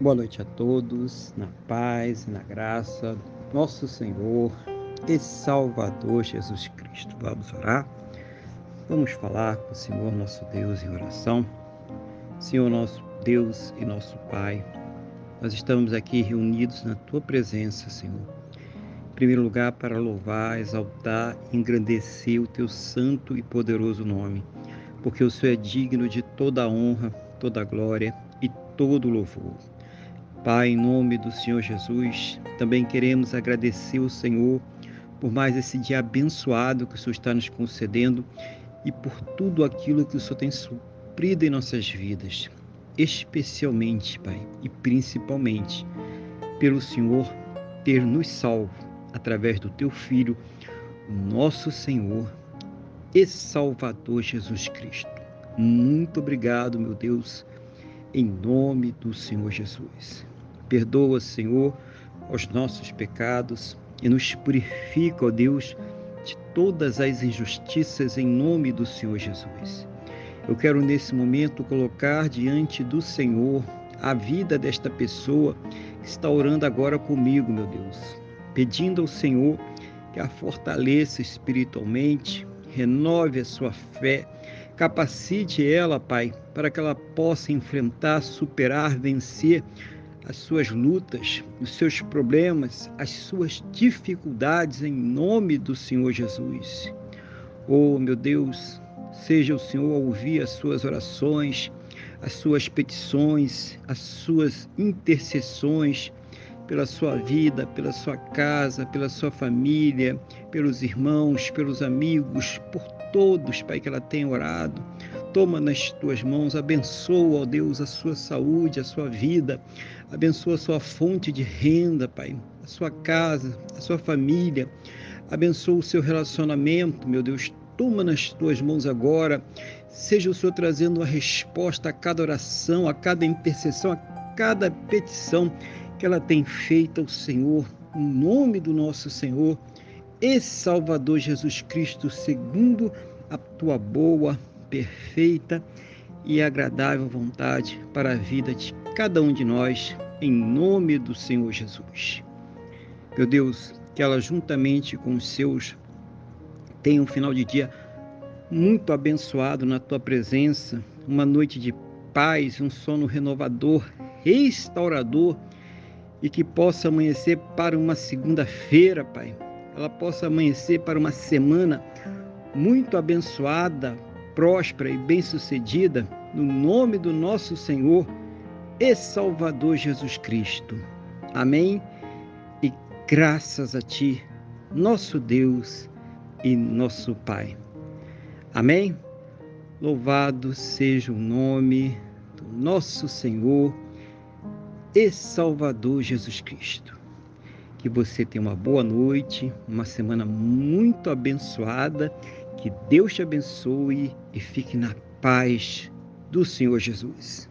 Boa noite a todos, na paz e na graça do nosso Senhor e Salvador Jesus Cristo. Vamos orar? Vamos falar com o Senhor nosso Deus em oração. Senhor nosso Deus e nosso Pai, nós estamos aqui reunidos na tua presença, Senhor. Em primeiro lugar, para louvar, exaltar e engrandecer o teu santo e poderoso nome, porque o Senhor é digno de toda a honra, toda a glória e todo o louvor. Pai, em nome do Senhor Jesus, também queremos agradecer o Senhor por mais esse dia abençoado que o Senhor está nos concedendo e por tudo aquilo que o Senhor tem suprido em nossas vidas, especialmente, Pai, e principalmente pelo Senhor ter nos salvo através do teu Filho, nosso Senhor e Salvador Jesus Cristo. Muito obrigado, meu Deus, em nome do Senhor Jesus. Perdoa, Senhor, os nossos pecados e nos purifica, ó Deus, de todas as injustiças em nome do Senhor Jesus. Eu quero nesse momento colocar diante do Senhor a vida desta pessoa que está orando agora comigo, meu Deus, pedindo ao Senhor que a fortaleça espiritualmente, renove a sua fé, capacite ela, Pai, para que ela possa enfrentar, superar, vencer as suas lutas, os seus problemas, as suas dificuldades em nome do Senhor Jesus. Oh, meu Deus, seja o Senhor a ouvir as suas orações, as suas petições, as suas intercessões pela sua vida, pela sua casa, pela sua família, pelos irmãos, pelos amigos, por todos, Pai, que ela tem orado. Toma nas tuas mãos, abençoa, ó Deus, a sua saúde, a sua vida, abençoa a sua fonte de renda, Pai, a sua casa, a sua família, abençoa o seu relacionamento, meu Deus, toma nas tuas mãos agora, seja o Senhor trazendo a resposta a cada oração, a cada intercessão, a cada petição que ela tem feito ao Senhor, em nome do nosso Senhor e Salvador Jesus Cristo, segundo a tua boa, perfeita e agradável vontade para a vida de cada um de nós, em nome do Senhor Jesus. Meu Deus, que ela juntamente com os seus tenha um final de dia muito abençoado na tua presença, uma noite de paz, um sono renovador, restaurador e que possa amanhecer para uma segunda-feira, Pai. Ela possa amanhecer para uma semana muito abençoada, próspera e bem-sucedida, no nome do nosso Senhor e Salvador Jesus Cristo. Amém? E graças a Ti, nosso Deus e nosso Pai. Amém? Louvado seja o nome do nosso Senhor e Salvador Jesus Cristo. Que você tenha uma boa noite, uma semana muito abençoada que Deus te abençoe e fique na paz do Senhor Jesus.